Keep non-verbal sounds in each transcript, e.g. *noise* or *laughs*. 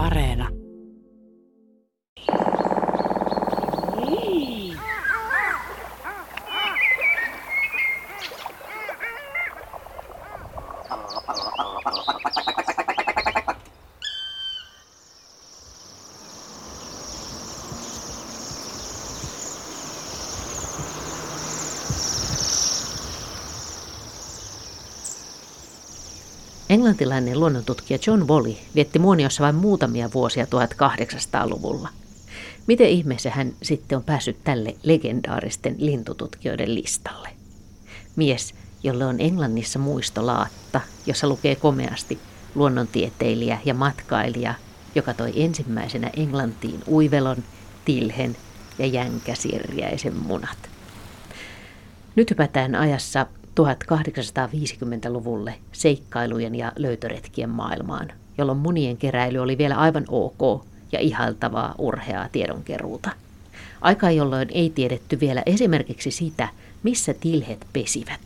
Areena. Englantilainen luonnontutkija John Wally vietti Muoniossa vain muutamia vuosia 1800-luvulla. Miten ihmeessä hän sitten on päässyt tälle legendaaristen lintututkijoiden listalle? Mies, jolle on Englannissa muistolaatta, jossa lukee komeasti luonnontieteilijä ja matkailija, joka toi ensimmäisenä Englantiin uivelon, tilhen ja jänkäsirjäisen munat. Nyt hypätään ajassa 1850-luvulle seikkailujen ja löytöretkien maailmaan, jolloin munien keräily oli vielä aivan ok ja ihailtavaa urheaa tiedonkeruuta. Aika, jolloin ei tiedetty vielä esimerkiksi sitä, missä tilhet pesivät.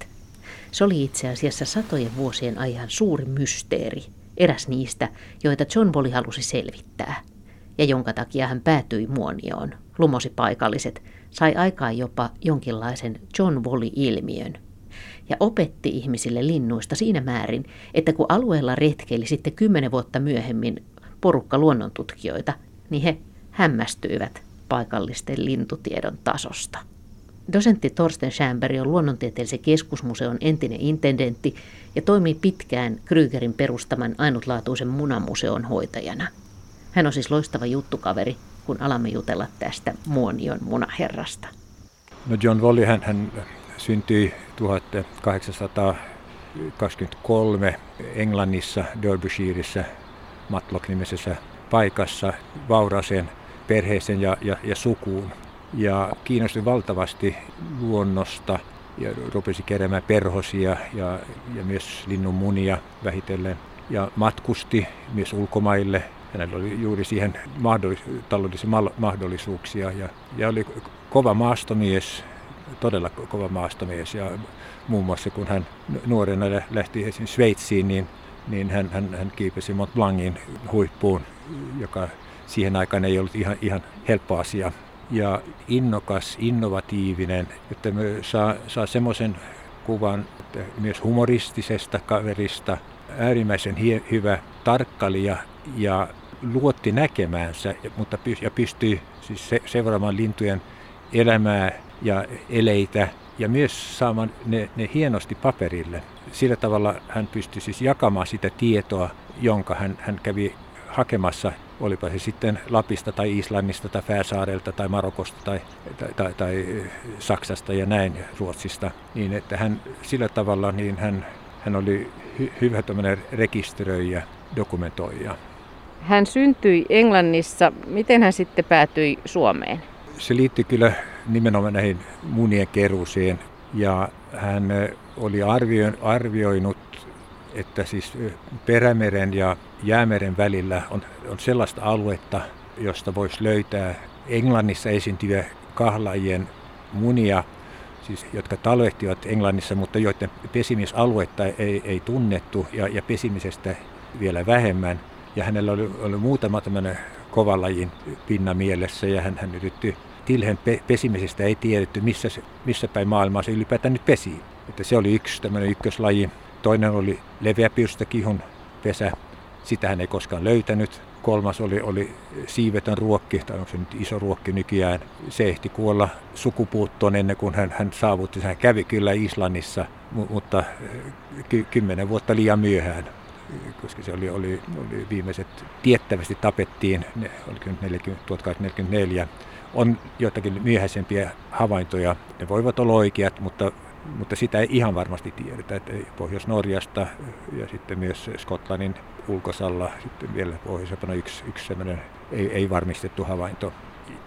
Se oli itse asiassa satojen vuosien ajan suuri mysteeri, eräs niistä, joita John Bolly halusi selvittää, ja jonka takia hän päätyi muonioon, lumosi paikalliset, sai aikaan jopa jonkinlaisen John Wally-ilmiön, ja opetti ihmisille linnuista siinä määrin, että kun alueella retkeili sitten kymmenen vuotta myöhemmin porukka luonnontutkijoita, niin he hämmästyivät paikallisten lintutiedon tasosta. Dosentti Torsten Schämberg on luonnontieteellisen keskusmuseon entinen intendentti ja toimii pitkään Krygerin perustaman ainutlaatuisen munamuseon hoitajana. Hän on siis loistava juttukaveri, kun alamme jutella tästä Muonion munaherrasta. No John Wally, hän, hän syntyi 1823 Englannissa, Derbyshireissä, Matlock-nimisessä paikassa vauraaseen perheeseen ja, ja, ja sukuun. Ja kiinnostui valtavasti luonnosta ja rupesi keräämään perhosia ja, ja myös linnun munia vähitellen. Ja matkusti myös ulkomaille. Hänellä oli juuri siihen mahdollis- taloudellisia mahdollisuuksia ja, ja oli kova maastomies, todella kova maastomies ja muun muassa kun hän nuorena lähti esiin Sveitsiin, niin, niin hän, hän, hän kiipesi Mont Blancin huippuun, joka siihen aikaan ei ollut ihan, ihan helppo asia. Ja innokas, innovatiivinen, että me saa, saa semmoisen kuvan myös humoristisesta kaverista, äärimmäisen hie, hyvä tarkkailija ja luotti näkemäänsä, mutta ja pystyi siis se, seuraamaan lintujen elämää ja eleitä ja myös saamaan ne, ne hienosti paperille. Sillä tavalla hän pystyi siis jakamaan sitä tietoa, jonka hän, hän kävi hakemassa, olipa se sitten Lapista tai Islannista tai Färsaarelta tai Marokosta tai, tai, tai, tai Saksasta ja näin Ruotsista, niin että hän sillä tavalla niin hän, hän oli hy, hyvä rekisteröijä, dokumentoija. Hän syntyi Englannissa. Miten hän sitten päätyi Suomeen? Se liittyy kyllä nimenomaan näihin munien keruuseen. Ja hän oli arvioinut, että siis Perämeren ja Jäämeren välillä on, on sellaista aluetta, josta voisi löytää Englannissa esiintyviä kahlajien munia, siis, jotka talvehtivat Englannissa, mutta joiden pesimisaluetta ei, ei tunnettu ja, ja pesimisestä vielä vähemmän. Ja hänellä oli, oli muutama tämmöinen kovalajin pinna mielessä ja hän, hän yritti tilhen pe- pesimisestä ei tiedetty, missä, se, missä päin maailmaa se ylipäätään nyt pesi. Että se oli yksi tämmöinen ykköslaji. Toinen oli leveäpyrstökihun pesä. Sitä hän ei koskaan löytänyt. Kolmas oli, oli siivetön ruokki, tai onko se nyt iso ruokki nykyään. Se ehti kuolla sukupuuttoon ennen kuin hän, hän saavutti. Hän kävi kyllä Islannissa, mutta ky- kymmenen vuotta liian myöhään koska se oli, oli, oli viimeiset tiettävästi tapettiin, ne, oliko nyt 40, 1844 on joitakin myöhäisempiä havaintoja. Ne voivat olla oikeat, mutta, mutta sitä ei ihan varmasti tiedetä. Että Pohjois-Norjasta ja sitten myös Skotlannin ulkosalla sitten vielä pohjoisempana yksi, yksi sellainen ei, ei varmistettu havainto.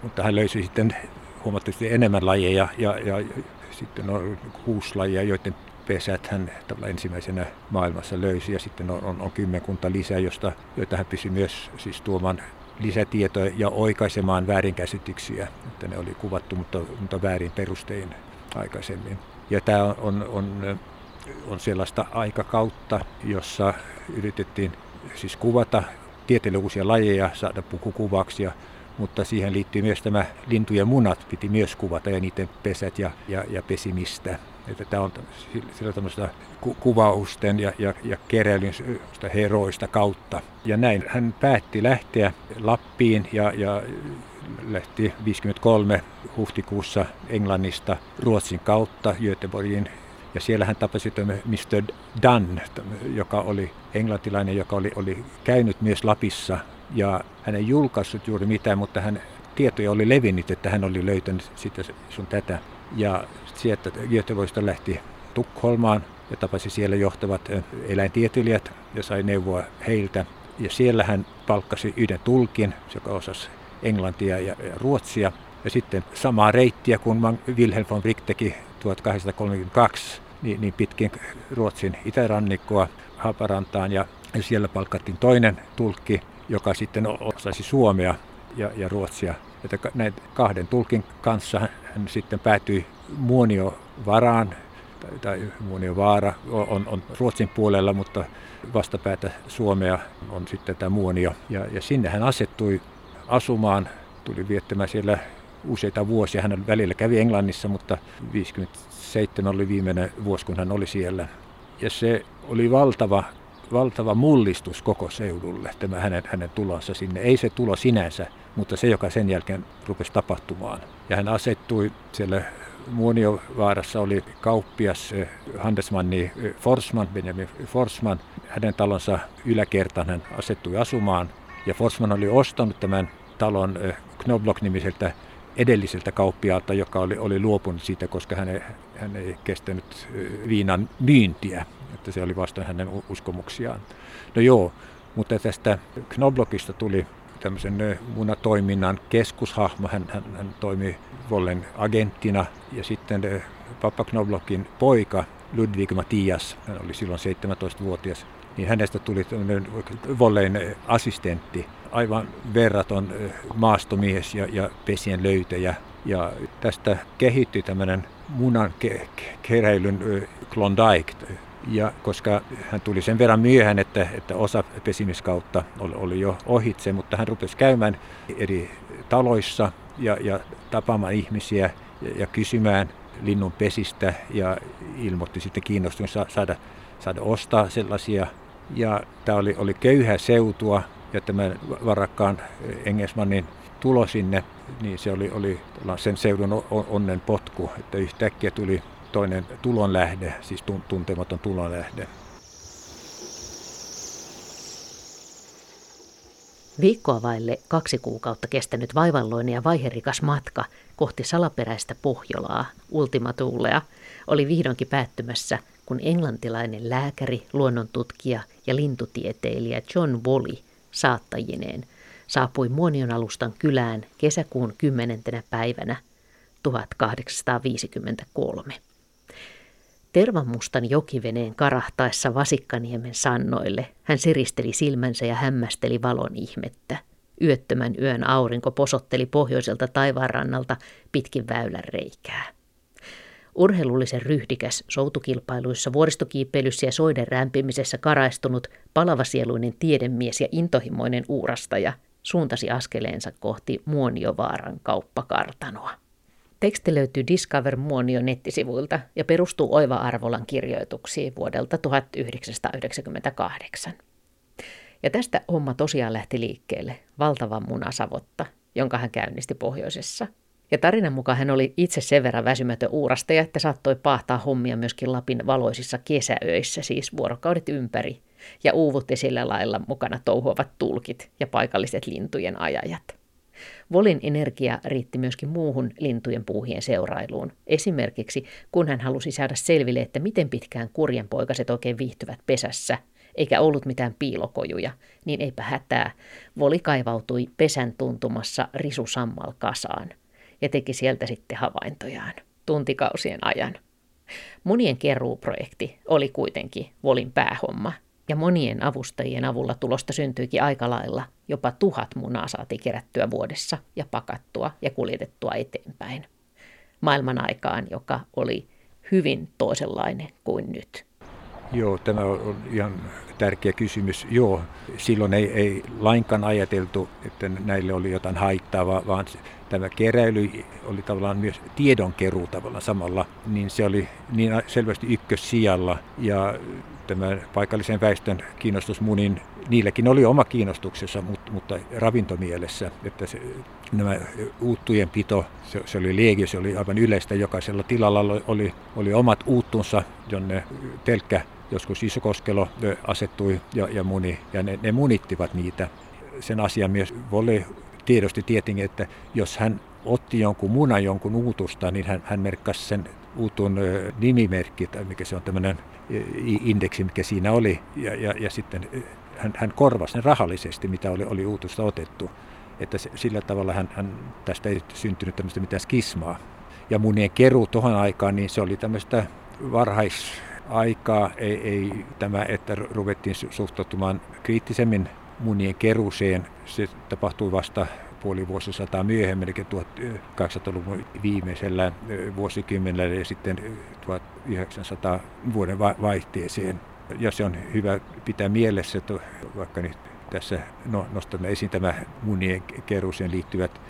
Mutta hän löysi sitten huomattavasti enemmän lajeja ja, ja, ja sitten on kuusi lajia, joiden pesät hän ensimmäisenä maailmassa löysi ja sitten on, on, on kymmenkunta lisää, josta, joita hän pysyi myös siis tuomaan lisätietoja ja oikaisemaan väärinkäsityksiä, että ne oli kuvattu, mutta, mutta väärin perustein aikaisemmin. Ja tämä on, on, on, on sellaista aikakautta, jossa yritettiin siis kuvata tieteelle uusia lajeja, saada pukukuvauksia, mutta siihen liittyy myös tämä lintujen munat, piti myös kuvata ja niiden pesät ja, ja, ja pesimistä. Että tämä on sillä tämmöistä ku- kuvausten ja, ja, ja keräilyn heroista kautta. Ja näin hän päätti lähteä Lappiin ja, ja lähti 53 huhtikuussa Englannista Ruotsin kautta Göteborgiin. Ja siellä hän tapasi Mr. Dunn, joka oli englantilainen, joka oli, oli käynyt myös Lapissa. Ja hän ei julkaissut juuri mitään, mutta hän tietoja oli levinnyt, että hän oli löytänyt sitä sun tätä. Ja sieltä Göteborgista lähti Tukholmaan ja tapasi siellä johtavat eläintieteilijät ja sai neuvoa heiltä. Ja siellä hän palkkasi yhden tulkin, joka osasi englantia ja, ruotsia. Ja sitten samaa reittiä kuin Wilhelm von Wright teki 1832, niin, niin pitkin Ruotsin itärannikkoa Haaparantaan. Ja, ja siellä palkattiin toinen tulkki, joka sitten osasi suomea ja, ja ruotsia. Että näiden kahden tulkin kanssa hän sitten päätyi Muonio-varaan, tai, tai Muonio-vaara on, on Ruotsin puolella, mutta vastapäätä Suomea on sitten tämä Muonio. Ja, ja sinne hän asettui asumaan, tuli viettämään siellä useita vuosia. Hän välillä kävi Englannissa, mutta 57 oli viimeinen vuosi, kun hän oli siellä. Ja se oli valtava, valtava mullistus koko seudulle, tämä hänen, hänen tulonsa sinne. Ei se tulo sinänsä, mutta se, joka sen jälkeen rupesi tapahtumaan. Ja hän asettui siellä Muoniovaarassa oli kauppias eh, handelsmanni eh, Forsman, Benjamin Forsman. Hänen talonsa yläkertaan hän asettui asumaan. Ja Forsman oli ostanut tämän talon eh, Knobloch-nimiseltä edelliseltä kauppiaalta, joka oli, oli luopunut siitä, koska hän ei, hän ei kestänyt viinan myyntiä. Että se oli vastoin hänen uskomuksiaan. No joo, mutta tästä Knoblochista tuli tämmöisen munatoiminnan keskushahmo. Hän, hän, hän toimi Vollen agenttina ja sitten Papa Knoblochin poika Ludwig Mattias, hän oli silloin 17-vuotias, niin hänestä tuli Vollein assistentti, aivan verraton maastomies ja, ja pesien löytäjä. Ja tästä kehittyi tämmöinen munan ke- keräilyn Klondike, ja koska hän tuli sen verran myöhään, että, että osa pesimiskautta oli, oli jo ohitse, mutta hän rupesi käymään eri taloissa ja, ja tapaamaan ihmisiä ja, ja kysymään linnun pesistä ja ilmoitti sitten kiinnostunut saada, saada ostaa sellaisia. Ja tämä oli, oli köyhää seutua ja tämän varakkaan Engesmannin tulo sinne, niin se oli, oli sen seudun onnen potku, että yhtäkkiä tuli toinen tulonlähde, siis tuntematon tulonlähde. Viikkoa vaille kaksi kuukautta kestänyt vaivalloinen ja vaiherikas matka kohti salaperäistä Pohjolaa, Ultima Thulea, oli vihdoinkin päättymässä, kun englantilainen lääkäri, luonnontutkija ja lintutieteilijä John Wally saattajineen saapui Muonion alustan kylään kesäkuun 10. päivänä 1853. Tervamustan jokiveneen karahtaessa Vasikkaniemen sannoille hän siristeli silmänsä ja hämmästeli valon ihmettä. Yöttömän yön aurinko posotteli pohjoiselta taivaanrannalta pitkin väylän reikää. Urheilullisen ryhdikäs, soutukilpailuissa, vuoristokiipeilyssä ja soiden rämpimisessä karaistunut, palavasieluinen tiedemies ja intohimoinen uurastaja suuntasi askeleensa kohti Muoniovaaran kauppakartanoa. Teksti löytyy Discover Muonio nettisivuilta ja perustuu Oiva Arvolan kirjoituksiin vuodelta 1998. Ja tästä homma tosiaan lähti liikkeelle, valtava munasavotta, jonka hän käynnisti pohjoisessa. Ja tarinan mukaan hän oli itse sen verran väsymätön uurastaja, että saattoi pahtaa hommia myöskin Lapin valoisissa kesäöissä, siis vuorokaudet ympäri, ja uuvutti sillä lailla mukana touhuavat tulkit ja paikalliset lintujen ajajat. Volin energia riitti myöskin muuhun lintujen puuhien seurailuun. Esimerkiksi kun hän halusi saada selville, että miten pitkään kurjenpoikaset oikein viihtyvät pesässä, eikä ollut mitään piilokojuja, niin eipä hätää. Voli kaivautui pesän tuntumassa risusammal kasaan ja teki sieltä sitten havaintojaan tuntikausien ajan. Munien keruuprojekti oli kuitenkin Volin päähomma – ja monien avustajien avulla tulosta syntyikin aika lailla. Jopa tuhat munaa saatiin kerättyä vuodessa ja pakattua ja kuljetettua eteenpäin. Maailman aikaan, joka oli hyvin toisenlainen kuin nyt. Joo, tämä on ihan tärkeä kysymys. Joo, silloin ei, ei lainkaan ajateltu, että näille oli jotain haittaa, vaan tämä keräily oli tavallaan myös tiedonkeruu tavallaan samalla, niin se oli niin selvästi ykkössijalla. Ja tämä paikallisen väestön kiinnostus munin, niilläkin oli oma kiinnostuksensa, mutta, mutta ravintomielessä, että se, nämä uuttujen pito, se, se oli liegi, se oli aivan yleistä, jokaisella tilalla oli, oli omat uuttunsa, jonne telkkä joskus Isokoskelo asettui ja, ja muni, ja ne, ne munittivat niitä. Sen asian myös Volle tiedosti tietenkin, että jos hän otti jonkun munan jonkun uutusta, niin hän, hän merkkasi sen uutun nimimerkki, tai mikä se on tämmöinen indeksi, mikä siinä oli, ja, ja, ja sitten hän, hän korvasi ne rahallisesti, mitä oli, oli uutusta otettu. Että se, sillä tavalla hän, hän, tästä ei syntynyt tämmöistä mitään skismaa. Ja munien keruu tuohon aikaan, niin se oli tämmöistä varhaisaikaa, ei, ei tämä, että ruvettiin suhtautumaan kriittisemmin munien keruuseen. Se tapahtui vasta puoli vuosisataa myöhemmin, eli 1800-luvun viimeisellä vuosikymmenellä ja sitten 1900 vuoden vaihteeseen. Ja se on hyvä pitää mielessä, että vaikka nyt tässä no, nostamme esiin tämä munien keruuseen liittyvät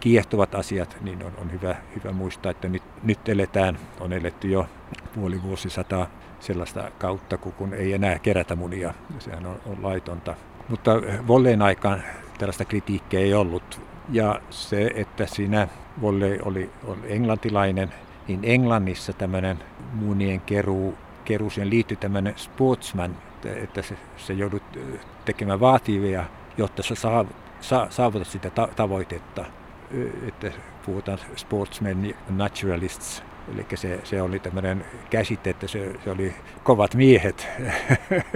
kiehtovat asiat, niin on, on hyvä, hyvä muistaa, että nyt, nyt eletään, on eletty jo puoli vuosisataa sellaista kautta, kun ei enää kerätä munia. Sehän on, on laitonta. Mutta Volleen aikaan tällaista kritiikkiä ei ollut. Ja se, että siinä Volle oli, oli englantilainen, niin Englannissa tämmöinen munien keruu, keruuseen liittyi tämmöinen sportsman, että se, se joudut tekemään vaativia, jotta sä saavutat sitä ta- tavoitetta. Että puhutaan sportsmen naturalists, Eli se, se oli tämmöinen käsite, että se, se oli kovat miehet,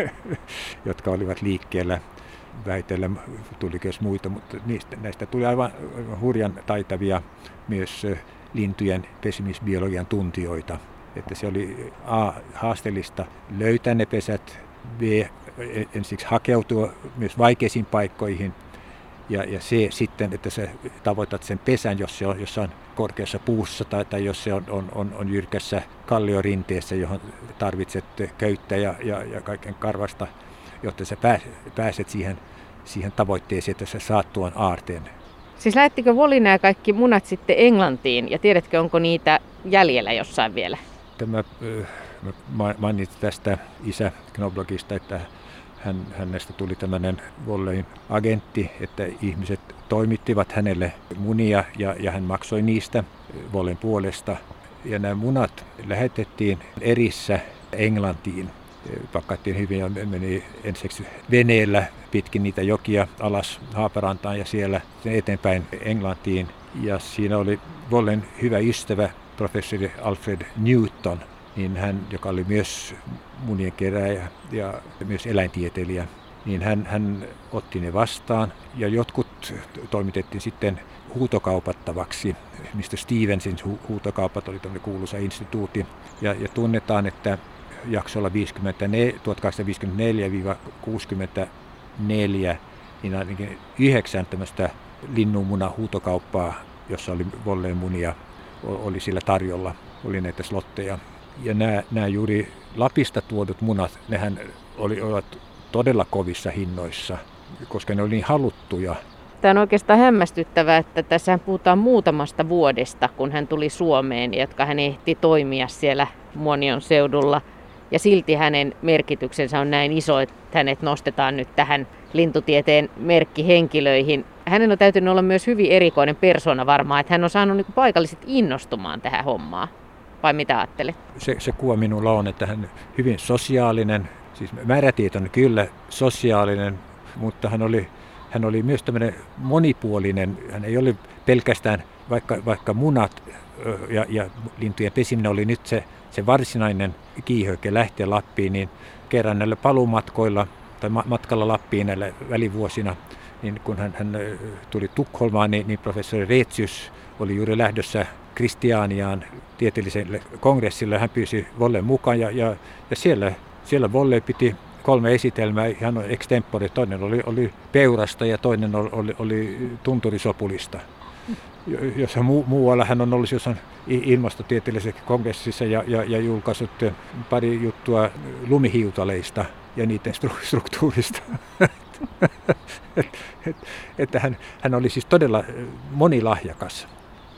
*laughs* jotka olivat liikkeellä väitellä, tuli myös muita, mutta niistä, näistä tuli aivan hurjan taitavia myös lintujen pesimisbiologian tuntijoita. Että se oli A, haasteellista löytää ne pesät, B, ensiksi hakeutua myös vaikeisiin paikkoihin, ja, ja C sitten, että sä tavoitat sen pesän, jos se on jossain korkeassa puussa tai, tai jos se on, on, on, on jyrkässä kalliorinteessä, johon tarvitset köyttä ja, ja, ja kaiken karvasta jotta sä pääset siihen, siihen tavoitteeseen, että sä saat tuon aarteen. Siis lähettikö Volina ja kaikki munat sitten Englantiin ja tiedätkö, onko niitä jäljellä jossain vielä? Tämä, mä mainitsin tästä isä Knoblogista, että hän, hänestä tuli tämmöinen Vollein agentti, että ihmiset toimittivat hänelle munia ja, ja hän maksoi niistä Vollein puolesta. Ja nämä munat lähetettiin erissä Englantiin pakattiin hyvin ja meni ensiksi veneellä pitkin niitä jokia alas Haaparantaan ja siellä eteenpäin Englantiin. Ja siinä oli Vollen hyvä ystävä, professori Alfred Newton, niin hän, joka oli myös munien keräjä ja myös eläintieteilijä, niin hän, hän otti ne vastaan ja jotkut toimitettiin sitten huutokaupattavaksi. Mistä Stevensin huutokaupat oli tämmöinen kuuluisa instituutti. Ja, ja tunnetaan, että jaksolla 1854-64, niin ainakin yhdeksän tämmöistä linnunmuna huutokauppaa, jossa oli volleen munia, oli sillä tarjolla, oli näitä slotteja. Ja nämä, nämä juuri Lapista tuodut munat, nehän oli, olivat todella kovissa hinnoissa, koska ne oli niin haluttuja. Tämä on oikeastaan hämmästyttävää, että tässä puhutaan muutamasta vuodesta, kun hän tuli Suomeen, jotka hän ehti toimia siellä Muonion seudulla – ja silti hänen merkityksensä on näin iso, että hänet nostetaan nyt tähän lintutieteen merkkihenkilöihin. Hänen on täytynyt olla myös hyvin erikoinen persona varmaan, että hän on saanut niin paikalliset innostumaan tähän hommaan. Vai mitä ajattelet? Se, se kuva minulla on, että hän on hyvin sosiaalinen, siis määrätietoinen kyllä sosiaalinen, mutta hän oli, hän oli myös tämmöinen monipuolinen. Hän ei ole pelkästään, vaikka, vaikka munat ja, ja lintujen pesiminen oli nyt se se varsinainen kiihöke lähteä Lappiin, niin kerran näillä palumatkoilla tai matkalla Lappiin näillä välivuosina, niin kun hän, hän tuli Tukholmaan, niin, niin professori Reetsius oli juuri lähdössä Kristianiaan tieteelliselle kongressille. Hän pyysi Vollen mukaan ja, ja, ja siellä, siellä Volle piti kolme esitelmää ihan extempore. Toinen oli, oli peurasta ja toinen oli, oli, oli tunturisopulista. Jossa mu- muualla hän on ollut jossain ilmastotieteellisessä kongressissa ja, ja, ja julkaissut pari juttua lumihiutaleista ja niiden struktuurista. *laughs* että hän, hän oli siis todella monilahjakas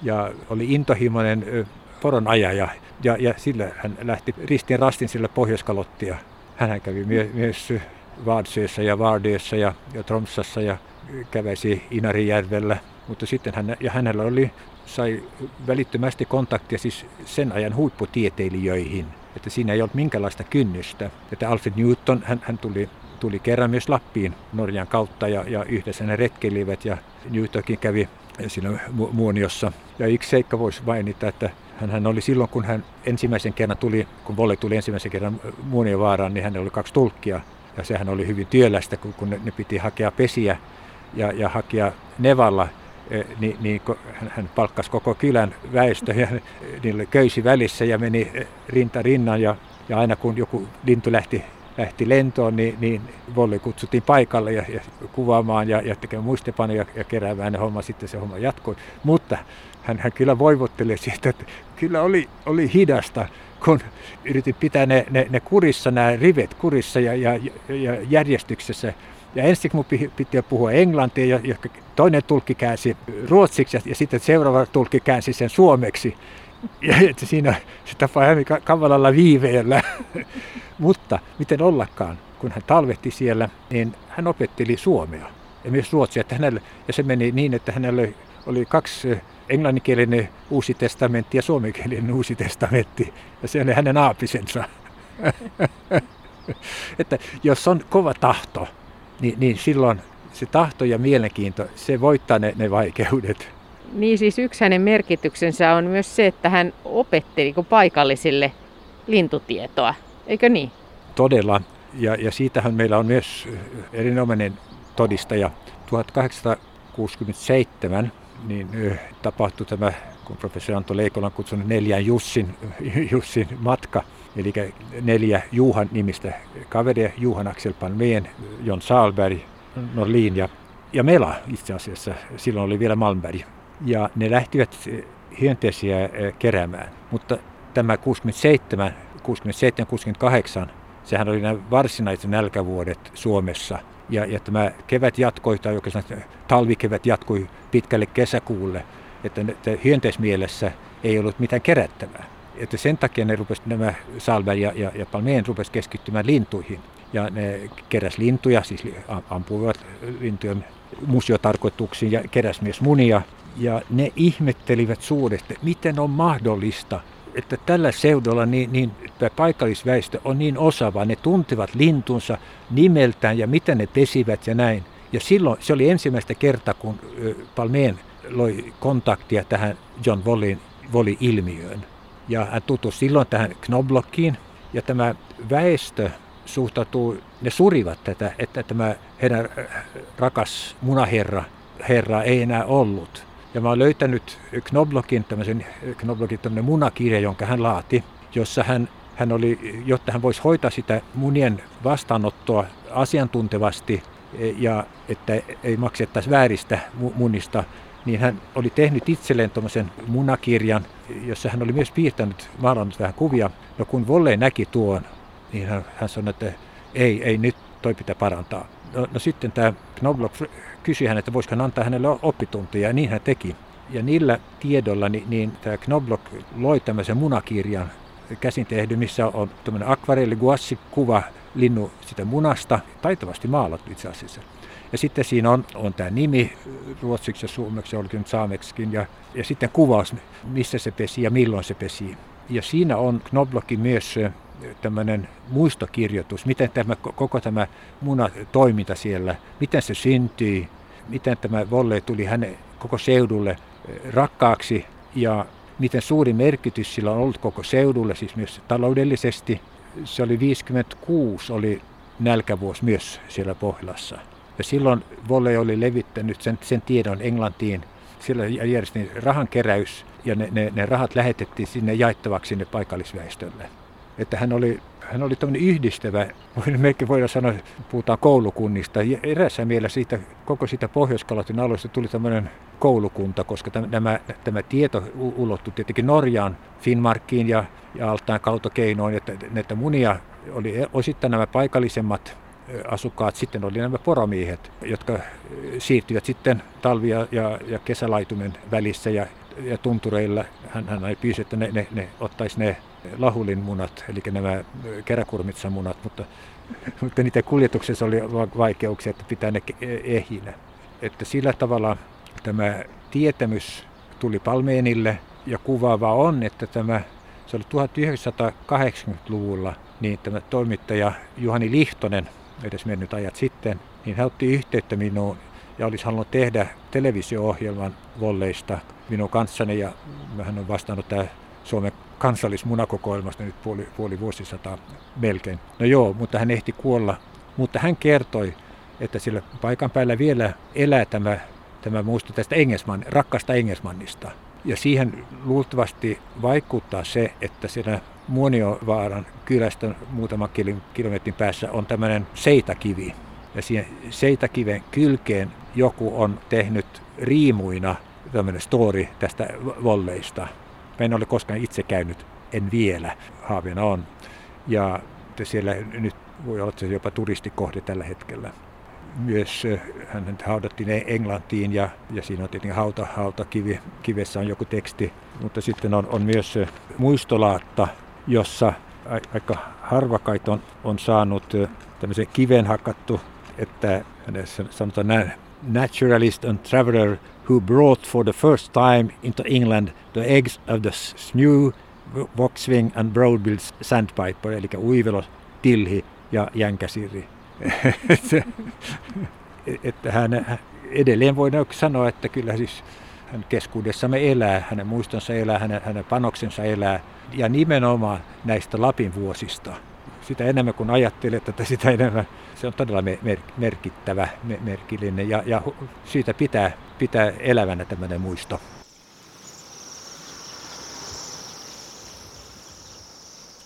ja oli intohimoinen poron ajaja ja, ja sillä hän lähti ristin rastin sillä Pohjoiskalottia. Hän kävi myös Vaadseessa ja Vardiessa ja, ja Tromsassa ja käväisi Inarijärvellä. Mutta sitten hän, ja hänellä oli, sai välittömästi kontaktia siis sen ajan huipputieteilijöihin. Että siinä ei ollut minkälaista kynnystä. Että Alfred Newton, hän, hän tuli, tuli kerran myös Lappiin Norjan kautta ja, ja yhdessä ne retkeilivät ja Newtonkin kävi siinä muoniossa. Ja yksi seikka voisi mainita, että hän oli silloin, kun hän ensimmäisen kerran tuli, kun Volle tuli ensimmäisen kerran Muonionvaaraan, niin hänellä oli kaksi tulkkia. Ja sehän oli hyvin työlästä, kun, kun ne, piti hakea pesiä ja, ja hakea Nevalla, niin, niin hän, palkkasi koko kylän väestö ja *laughs* niille köysi välissä ja meni rinta rinnan ja, ja aina kun joku lintu lähti lähti lentoon, niin, niin Volli kutsuttiin paikalle ja, ja kuvaamaan ja, ja tekemään muistipanoja ja keräämään ne homma. Sitten se homma jatkoi. Mutta hän, hän kyllä voivotteli siitä, että kyllä oli, oli hidasta, kun yritin pitää ne, ne, ne kurissa, nämä rivet kurissa ja, ja, ja järjestyksessä. Ja ensin mun piti puhua englantia, ja, toinen tulkki käänsi ruotsiksi, ja, sitten seuraava tulkki käänsi sen suomeksi. Ja *laughs* että siinä se tapa hävi kavalalla viiveellä. *laughs* Mutta miten ollakaan, kun hän talvehti siellä, niin hän opetteli suomea ja myös ruotsia. Että hänelle, ja se meni niin, että hänellä oli kaksi englanninkielinen uusi testamentti ja suomenkielinen uusi testamentti. Ja se oli hänen aapisensa. *laughs* että jos on kova tahto, niin, niin silloin se tahto ja mielenkiinto, se voittaa ne, ne vaikeudet. Niin siis yksi hänen merkityksensä on myös se, että hän opetteli paikallisille lintutietoa, eikö niin? Todella, ja, ja siitähän meillä on myös erinomainen todistaja. 1867 niin tapahtui tämä, kun professori Anto Leikola on kutsunut neljän Jussin, Jussin matka, eli neljä Juhan nimistä kaveria, Juhan Axel Palmeen, Jon Saalberg, Norlin ja, ja Mela itse asiassa, silloin oli vielä Malmberg. Ja ne lähtivät hyönteisiä keräämään, mutta tämä 67, 67-68, sehän oli nämä varsinaiset nälkävuodet Suomessa – ja, ja tämä kevät jatkoi, tai oikeastaan talvikevät jatkui pitkälle kesäkuulle, että, että hyönteismielessä ei ollut mitään kerättävää. Että sen takia ne rupes, nämä Salberg ja, ja, ja Palmeen rupes keskittymään lintuihin. Ja ne keräs lintuja, siis ampuivat lintuja museotarkoituksiin ja keräs myös munia. Ja ne ihmettelivät suuresti, miten on mahdollista, että tällä seudulla niin, niin paikallisväestö on niin osaava, ne tuntevat lintunsa nimeltään ja miten ne pesivät ja näin. Ja silloin se oli ensimmäistä kertaa, kun Palmeen loi kontaktia tähän John Wallin, Wallin-ilmiöön. Ja hän tutusti silloin tähän Knoblockiin, ja tämä väestö suhtautuu, ne surivat tätä, että tämä heidän rakas munaherra herra ei enää ollut. Ja mä oon löytänyt Knoblockin, tämmöisen Knoblockin tämmöinen munakirja, jonka hän laati, jossa hän, hän oli, jotta hän voisi hoitaa sitä munien vastaanottoa asiantuntevasti e, ja että ei maksettaisi vääristä munista, niin hän oli tehnyt itselleen tuommoisen munakirjan, jossa hän oli myös piirtänyt, maalannut vähän kuvia. No kun Volle näki tuon, niin hän, hän sanoi, että ei, ei nyt toi pitää parantaa. No, no sitten tämä Knobloch kysyi hän, että voisiko hän antaa hänelle oppituntia, ja niin hän teki. Ja niillä tiedolla niin, niin tämä Knobloch loi tämmöisen munakirjan käsin tehdyn, missä on tämmöinen akvarelli kuva linnu sitä munasta, taitavasti maalattu itse asiassa. Ja sitten siinä on, on tämä nimi ruotsiksi ja suomeksi, olikin nyt saameksikin, ja, ja sitten kuvaus, missä se pesi ja milloin se pesi. Ja siinä on Knoblochin myös tämmöinen muistokirjoitus, miten tämä, koko tämä muna toiminta siellä, miten se syntyi, miten tämä Volle tuli hänen koko seudulle eh, rakkaaksi ja miten suuri merkitys sillä on ollut koko seudulle, siis myös taloudellisesti. Se oli 56, oli nälkävuosi myös siellä Pohjolassa. Ja silloin Volle oli levittänyt sen, sen tiedon Englantiin. Siellä järjestettiin rahankeräys ja ne, ne, ne rahat lähetettiin sinne jaettavaksi sinne paikallisväestölle. että hän oli hän oli tämmöinen yhdistävä, mekin voidaan sanoa, puhutaan koulukunnista. Erässä mielessä siitä, koko siitä pohjois alueesta tuli tämmöinen koulukunta, koska tämä, tämä tieto ulottui tietenkin Norjaan, Finnmarkkiin ja, ja altaan keinoin, että näitä munia oli osittain nämä paikallisemmat asukkaat, sitten oli nämä poromiehet, jotka siirtyivät sitten talvia ja, ja kesälaitumen välissä ja, ja tuntureilla. Hän, hän ei pyysi, että ne, ne, ne ottaisi ne lahulin munat, eli nämä keräkurmitsan munat, mutta, *laughs* mutta niiden kuljetuksessa oli vaikeuksia, että pitää ne ehinä. Että sillä tavalla tämä tietämys tuli Palmeenille ja kuvaava on, että tämä, se oli 1980-luvulla, niin tämä toimittaja Juhani Lihtonen, edes mennyt ajat sitten, niin hän otti yhteyttä minuun ja olisi halunnut tehdä televisio-ohjelman volleista minun kanssani ja hän on vastannut tämä Suomen kansallismunakokoelmasta nyt puoli, puoli vuosisataa melkein. No joo, mutta hän ehti kuolla. Mutta hän kertoi, että sillä paikan päällä vielä elää tämä, tämä muisto tästä Engelsman, rakkasta Engelsmannista. Ja siihen luultavasti vaikuttaa se, että siinä Muoniovaaran kylästä muutaman kilometrin päässä on tämmöinen seitakivi. Ja siihen seitakiven kylkeen joku on tehnyt riimuina tämmöinen story tästä volleista. Mä en ole koskaan itse käynyt, en vielä, haaveena on. Ja siellä nyt voi olla jopa turistikohde tällä hetkellä. Myös hän haudattiin Englantiin ja, ja siinä on tietenkin hauta, hauta kivi, kivessä on joku teksti. Mutta sitten on, on myös muistolaatta, jossa aika harvakait on, on saanut tämmöisen kiven hakattu, että sanotaan näin, naturalist and traveler who brought for the first time into England the eggs of the snew, voxwing and broadbill sandpiper, eli uivelo, tilhi ja jänkäsirri. *laughs* että hän edelleen voi sanoa, että kyllä siis hän keskuudessamme elää, hänen muistonsa elää, hänen, hänen panoksensa elää, ja nimenomaan näistä Lapin vuosista. Sitä enemmän kun ajattelet, että sitä enemmän se on todella mer- merkittävä, merkillinen ja, ja siitä pitää, pitää elävänä tämmöinen muisto.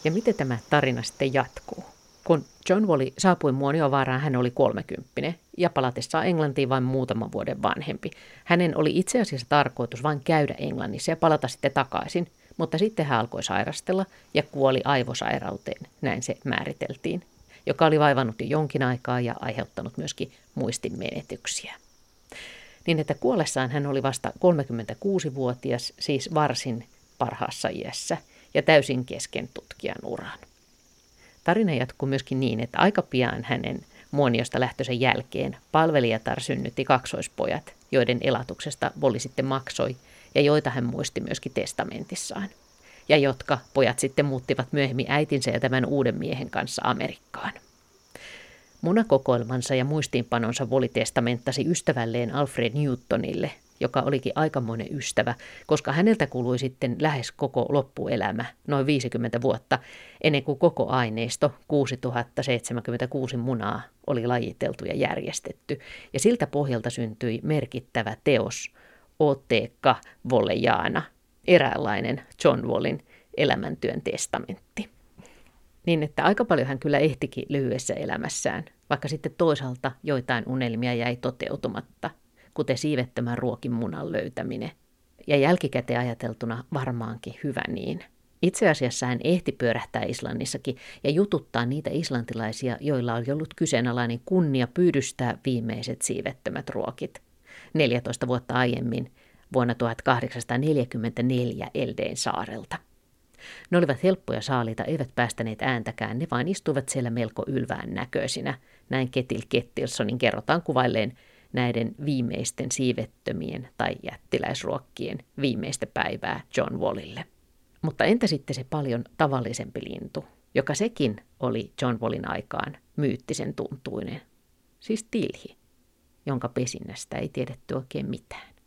Ja miten tämä tarina sitten jatkuu? Kun John Wally saapui Muoniovaaraan, hän oli kolmekymppinen ja palatessaan Englantiin vain muutaman vuoden vanhempi. Hänen oli itse asiassa tarkoitus vain käydä Englannissa ja palata sitten takaisin, mutta sitten hän alkoi sairastella ja kuoli aivosairauteen, näin se määriteltiin joka oli vaivannut jo jonkin aikaa ja aiheuttanut myöskin muistin menetyksiä. Niin että kuollessaan hän oli vasta 36-vuotias, siis varsin parhaassa iässä ja täysin kesken tutkijan uran. Tarina jatkuu myöskin niin, että aika pian hänen muoniosta lähtöisen jälkeen palvelijatar synnytti kaksoispojat, joiden elatuksesta Voli sitten maksoi ja joita hän muisti myöskin testamentissaan ja jotka pojat sitten muuttivat myöhemmin äitinsä ja tämän uuden miehen kanssa Amerikkaan. Munakokoelmansa ja muistiinpanonsa Voli testamenttasi ystävälleen Alfred Newtonille, joka olikin aikamoinen ystävä, koska häneltä kului sitten lähes koko loppuelämä, noin 50 vuotta, ennen kuin koko aineisto, 6076 munaa, oli lajiteltu ja järjestetty. Ja siltä pohjalta syntyi merkittävä teos, Oteekka Vollejaana, eräänlainen John Wallin elämäntyön testamentti. Niin että aika paljon hän kyllä ehtikin lyhyessä elämässään, vaikka sitten toisaalta joitain unelmia jäi toteutumatta, kuten siivettömän ruokin munan löytäminen. Ja jälkikäteen ajateltuna varmaankin hyvä niin. Itse asiassa hän ehti pyörähtää Islannissakin ja jututtaa niitä islantilaisia, joilla oli ollut kyseenalainen kunnia pyydystää viimeiset siivettömät ruokit. 14 vuotta aiemmin vuonna 1844 Eldeen saarelta. Ne olivat helppoja saaliita, eivät päästäneet ääntäkään, ne vain istuivat siellä melko ylvään näköisinä. Näin Ketil Kettilsonin kerrotaan kuvailleen näiden viimeisten siivettömien tai jättiläisruokkien viimeistä päivää John Wallille. Mutta entä sitten se paljon tavallisempi lintu, joka sekin oli John Wallin aikaan myyttisen tuntuinen, siis tilhi, jonka pesinnästä ei tiedetty oikein mitään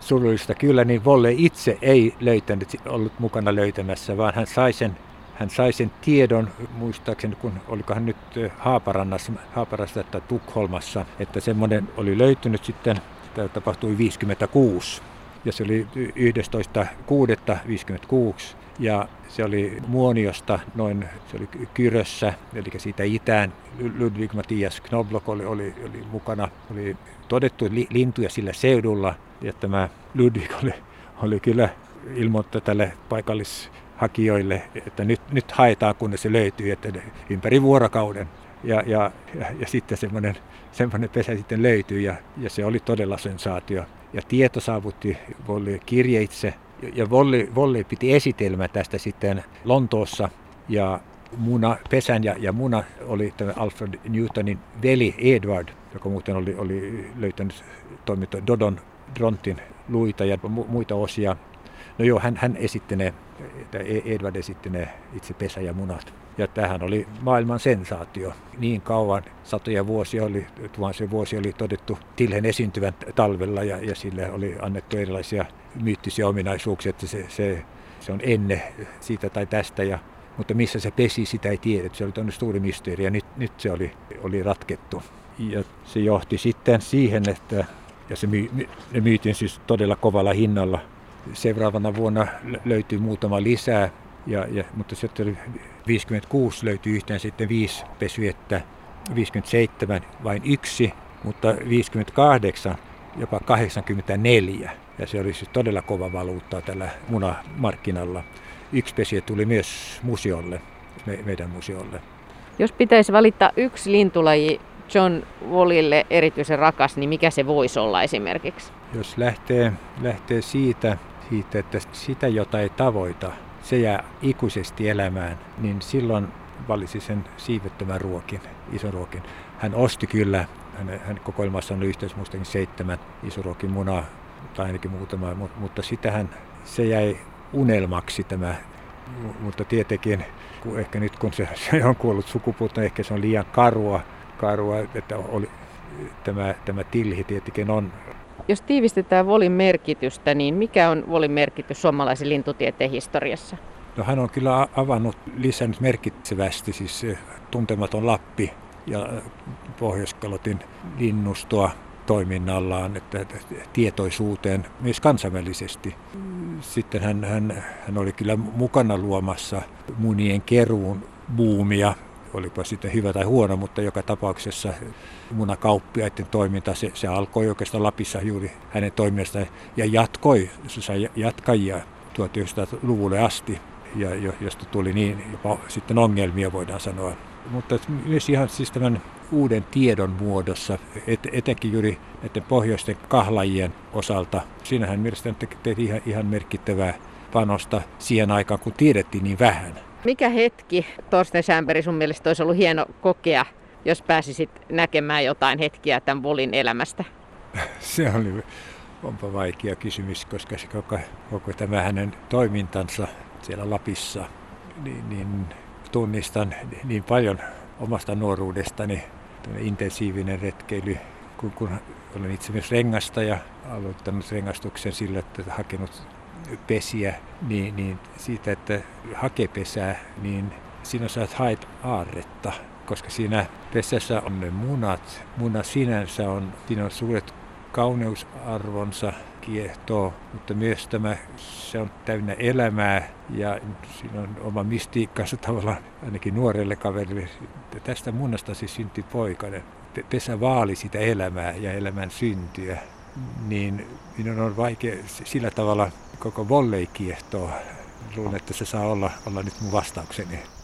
surullista kyllä, niin Volle itse ei löytänyt, ollut mukana löytämässä, vaan hän sai sen, hän sai sen tiedon, muistaakseni kun olikohan nyt Haaparannassa, Haaparassa tai Tukholmassa, että semmoinen oli löytynyt sitten, tämä tapahtui 56. ja se oli 11.6.56 ja se oli Muoniosta noin, se oli Kyrössä, eli siitä itään. Ludwig Matthias Knobloch oli, oli, oli mukana, oli todettu li, lintuja sillä seudulla ja tämä Ludwig oli, oli kyllä ilmoittaa tälle paikallishakijoille, että nyt, nyt haetaan, kunnes se löytyy, että ympäri vuorokauden. Ja, ja, ja, ja sitten semmoinen, semmoinen pesä sitten löytyi ja, ja se oli todella sensaatio. Ja tieto saavutti Volli kirjeitse ja Volli, Volli piti esitelmä tästä sitten Lontoossa ja muna, pesän ja, ja muna oli tämä Alfred Newtonin veli Edward, joka muuten oli, oli löytänyt toimittaa Dodon Drontin luita ja muita osia. No joo, hän, hän esitti ne, e- Edward esitti ne itse pesä ja munat. Ja tähän oli maailman sensaatio. Niin kauan, satoja vuosia oli, tuhansia vuosia oli todettu tilhen esiintyvän talvella ja, ja sille oli annettu erilaisia myyttisiä ominaisuuksia, että se, se, se on enne siitä tai tästä. Ja, mutta missä se pesi, sitä ei tiedä. Se oli tuonne suuri mysteeri ja nyt, nyt se oli, oli ratkettu. Ja se johti sitten siihen, että ja se my, ne myytiin siis todella kovalla hinnalla. Seuraavana vuonna löytyi muutama lisää, ja, ja, mutta sitten oli 56 löytyi yhteen sitten viisi pesyettä, 57 vain yksi, mutta 58 jopa 84. Ja se oli siis todella kova valuutta tällä munamarkkinalla. Yksi pesiä tuli myös museolle, me, meidän museolle. Jos pitäisi valita yksi lintulaji John Wallille erityisen rakas, niin mikä se voisi olla esimerkiksi? Jos lähtee, lähtee siitä, siitä, että sitä, jota ei tavoita, se jää ikuisesti elämään, niin silloin valisi sen siivettömän ruokin, ison ruokin. Hän osti kyllä, hän, hän kokoelmassa on yhteensä muistakin seitsemän isoruokin munaa, tai ainakin muutama, mutta, mutta sitähän se jäi unelmaksi tämä, mutta tietenkin kun ehkä nyt kun se, se on kuollut sukupuutto, ehkä se on liian karua, karua että oli, tämä, tämä tilhi tietenkin on jos tiivistetään Volin merkitystä, niin mikä on Volin merkitys suomalaisen lintutieteen historiassa? No, hän on kyllä avannut, lisännyt merkitsevästi siis tuntematon Lappi ja Pohjoiskalotin linnustoa toiminnallaan, että tietoisuuteen myös kansainvälisesti. Sitten hän, hän, hän oli kyllä mukana luomassa munien keruun buumia olipa sitten hyvä tai huono, mutta joka tapauksessa munakauppiaiden toiminta, se, se alkoi oikeastaan Lapissa juuri hänen toiminnastaan ja jatkoi, se sai jatkajia 1900-luvulle asti, ja josta tuli niin jopa sitten ongelmia voidaan sanoa. Mutta myös ihan siis tämän uuden tiedon muodossa, et, etenkin juuri näiden pohjoisten kahlajien osalta. Siinähän mielestäni teki ihan, ihan merkittävää panosta siihen aikaan, kun tiedettiin niin vähän. Mikä hetki, Torsten Schämberi, sun mielestä olisi ollut hieno kokea, jos pääsisit näkemään jotain hetkiä tämän Volin elämästä? *laughs* Se oli onpa vaikea kysymys, koska se koko, koko tämä hänen toimintansa siellä Lapissa, niin, niin tunnistan niin paljon omasta nuoruudestani intensiivinen retkeily, kun, kun olen itse myös rengastaja, aloittanut rengastuksen sillä, että hakenut pesiä, niin, niin siitä, että hakepesää, niin siinä saat haet aarretta, koska siinä pesässä on ne munat. Muna sinänsä on, siinä on suuret kauneusarvonsa, kiehtoo, mutta myös tämä, se on täynnä elämää ja siinä on oma mystiikkansa tavallaan ainakin nuorelle kaverille. Tästä munasta siis syntyi poikainen. Pesä vaali sitä elämää ja elämän syntyä, niin minun on vaikea sillä tavalla koko volley kiehtoo. Luulen, että se saa olla, olla nyt mun vastaukseni.